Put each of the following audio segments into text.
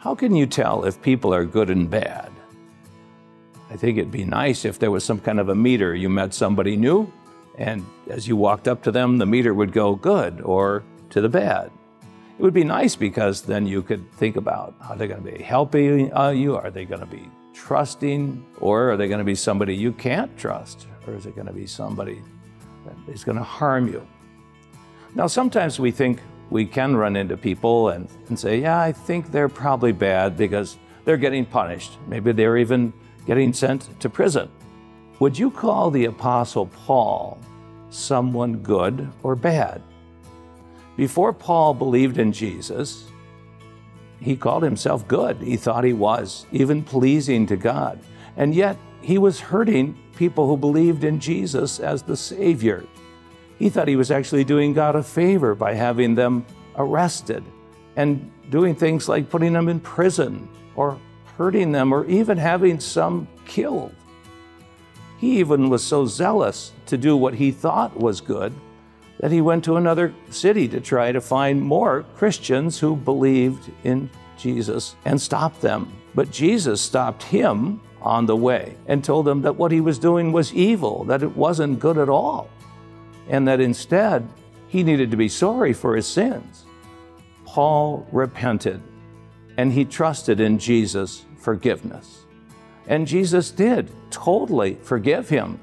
How can you tell if people are good and bad? I think it'd be nice if there was some kind of a meter. You met somebody new, and as you walked up to them, the meter would go good or to the bad. It would be nice because then you could think about are they going to be helping uh, you? Are they going to be trusting? Or are they going to be somebody you can't trust? Or is it going to be somebody that is going to harm you? Now, sometimes we think we can run into people and, and say, yeah, I think they're probably bad because they're getting punished. Maybe they're even getting sent to prison. Would you call the Apostle Paul someone good or bad? Before Paul believed in Jesus, he called himself good. He thought he was, even pleasing to God. And yet, he was hurting people who believed in Jesus as the Savior. He thought he was actually doing God a favor by having them arrested and doing things like putting them in prison or hurting them or even having some killed. He even was so zealous to do what he thought was good that he went to another city to try to find more Christians who believed in Jesus and stopped them. But Jesus stopped him on the way and told him that what he was doing was evil, that it wasn't good at all, and that instead he needed to be sorry for his sins. Paul repented and he trusted in Jesus' forgiveness. And Jesus did totally forgive him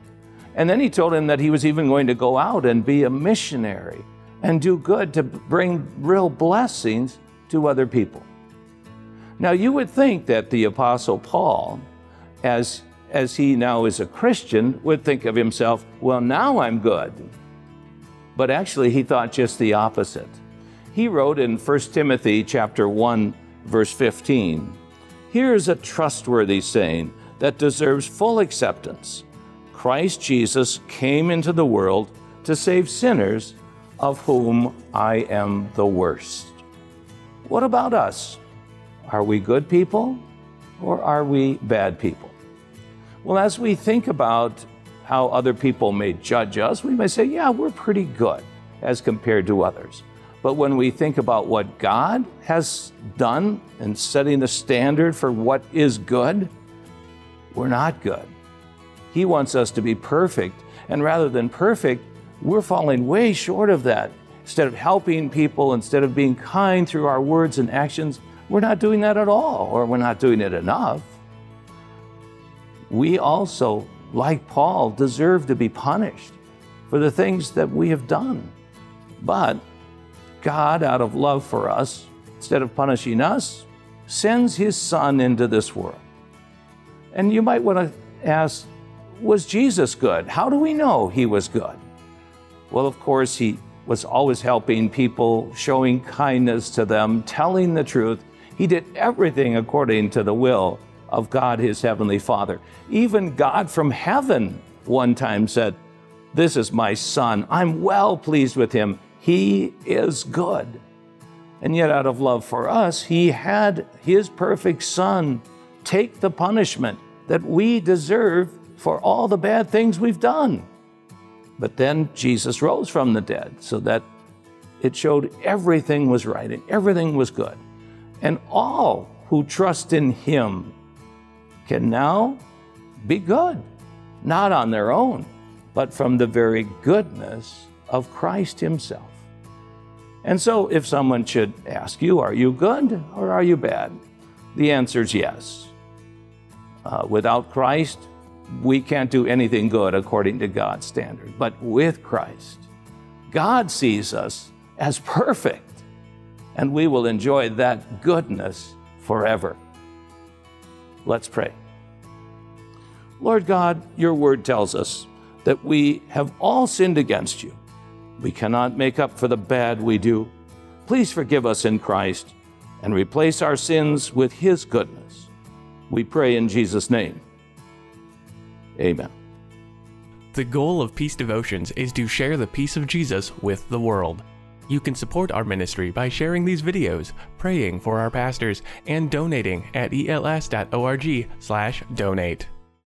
and then he told him that he was even going to go out and be a missionary and do good to bring real blessings to other people. Now, you would think that the Apostle Paul, as, as he now is a Christian, would think of himself, well, now I'm good. But actually, he thought just the opposite. He wrote in 1 Timothy chapter 1, verse 15, Here's a trustworthy saying that deserves full acceptance. Christ Jesus came into the world to save sinners, of whom I am the worst. What about us? Are we good people or are we bad people? Well, as we think about how other people may judge us, we may say, yeah, we're pretty good as compared to others. But when we think about what God has done in setting the standard for what is good, we're not good. He wants us to be perfect. And rather than perfect, we're falling way short of that. Instead of helping people, instead of being kind through our words and actions, we're not doing that at all, or we're not doing it enough. We also, like Paul, deserve to be punished for the things that we have done. But God, out of love for us, instead of punishing us, sends his son into this world. And you might want to ask, was Jesus good? How do we know he was good? Well, of course, he was always helping people, showing kindness to them, telling the truth. He did everything according to the will of God, his heavenly Father. Even God from heaven one time said, This is my son. I'm well pleased with him. He is good. And yet, out of love for us, he had his perfect son take the punishment that we deserve for all the bad things we've done. But then Jesus rose from the dead so that it showed everything was right and everything was good. And all who trust in Him can now be good, not on their own, but from the very goodness of Christ Himself. And so, if someone should ask you, Are you good or are you bad? The answer is yes. Uh, without Christ, we can't do anything good according to God's standard. But with Christ, God sees us as perfect, and we will enjoy that goodness forever. Let's pray. Lord God, your word tells us that we have all sinned against you. We cannot make up for the bad we do. Please forgive us in Christ and replace our sins with his goodness. We pray in Jesus' name. Amen. The goal of Peace Devotions is to share the peace of Jesus with the world. You can support our ministry by sharing these videos, praying for our pastors, and donating at els.org/donate.